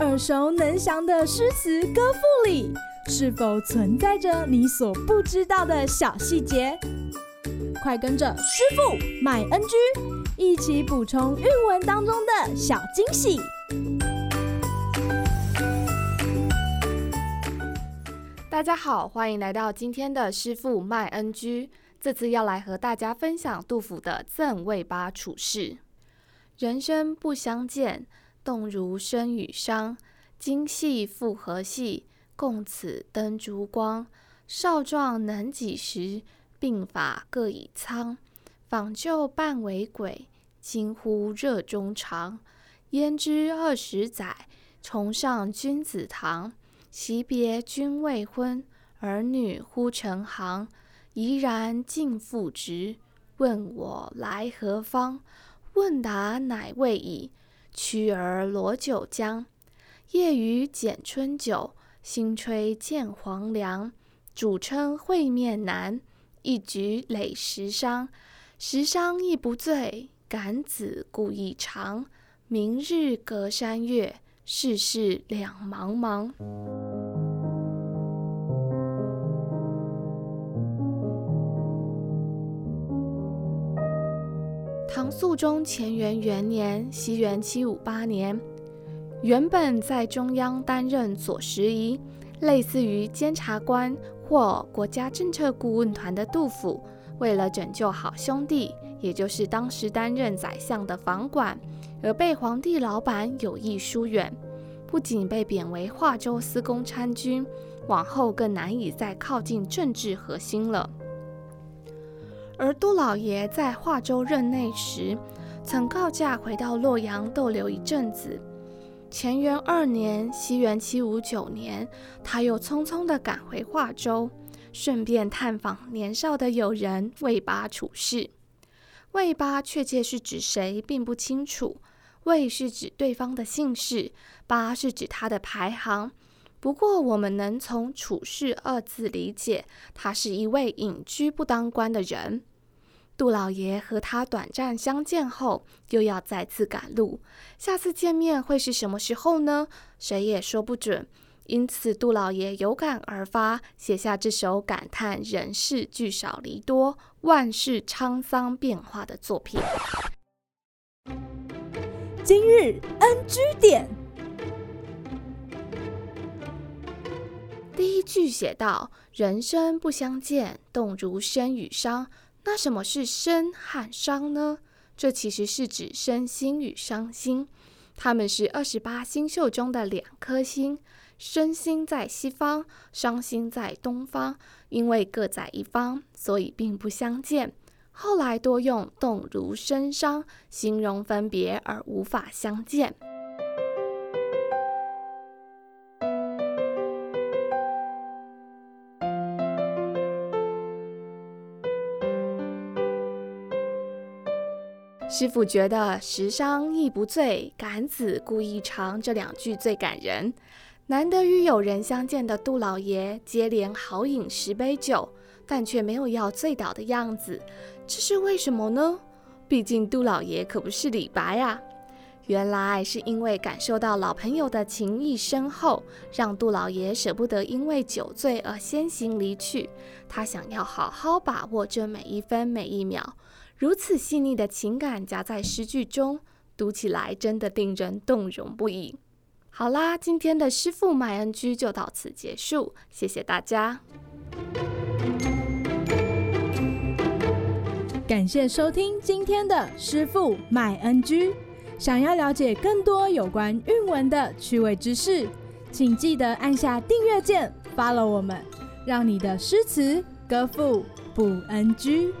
耳熟能详的诗词歌赋里，是否存在着你所不知道的小细节？快跟着师傅麦恩居一起补充韵文当中的小惊喜！大家好，欢迎来到今天的师傅麦恩居。这次要来和大家分享杜甫的《赠卫八处士》：人生不相见，动如参与商。今夕复何夕，共此灯烛光。少壮能几时？鬓发各已苍。访旧半为鬼，惊呼热衷肠。焉知二十载，重上君子堂。惜别君未婚，儿女忽成行。怡然尽复职，问我来何方？问答乃未已，驱儿罗九江。夜雨剪春酒，新炊见黄粱。主称会面难，一举累十觞。十觞亦不醉，感子故意长。明日隔山岳，世事两茫茫。唐肃宗乾元元年（西元七五八年），原本在中央担任左拾遗，类似于监察官或国家政策顾问团的杜甫，为了拯救好兄弟，也就是当时担任宰相的房管，而被皇帝老板有意疏远，不仅被贬为华州司功参军，往后更难以再靠近政治核心了。而杜老爷在华州任内时，曾告假回到洛阳逗留一阵子。乾元二年（西元七五九年），他又匆匆地赶回华州，顺便探访年少的友人卫八处士。卫八确切是指谁，并不清楚。卫是指对方的姓氏，八是指他的排行。不过，我们能从“处士”二字理解，他是一位隐居不当官的人。杜老爷和他短暂相见后，又要再次赶路。下次见面会是什么时候呢？谁也说不准。因此，杜老爷有感而发，写下这首感叹人世聚少离多、万事沧桑变化的作品。今日 NG 点。第一句写道：“人生不相见，动如参与商。”那什么是参和商呢？这其实是指身星与商星，它们是二十八星宿中的两颗星。身星在西方，商星在东方。因为各在一方，所以并不相见。后来多用“动如参商”形容分别而无法相见。师傅觉得“十觴亦不醉，感子故意长”这两句最感人。难得与友人相见的杜老爷接连豪饮十杯酒，但却没有要醉倒的样子，这是为什么呢？毕竟杜老爷可不是李白呀。原来是因为感受到老朋友的情谊深厚，让杜老爷舍不得因为酒醉而先行离去。他想要好好把握这每一分每一秒。如此细腻的情感夹在诗句中，读起来真的令人动容不已。好啦，今天的师傅麦恩居就到此结束，谢谢大家。感谢收听今天的师傅麦恩居。想要了解更多有关韵文的趣味知识，请记得按下订阅键，follow 我们，让你的诗词歌赋不 NG。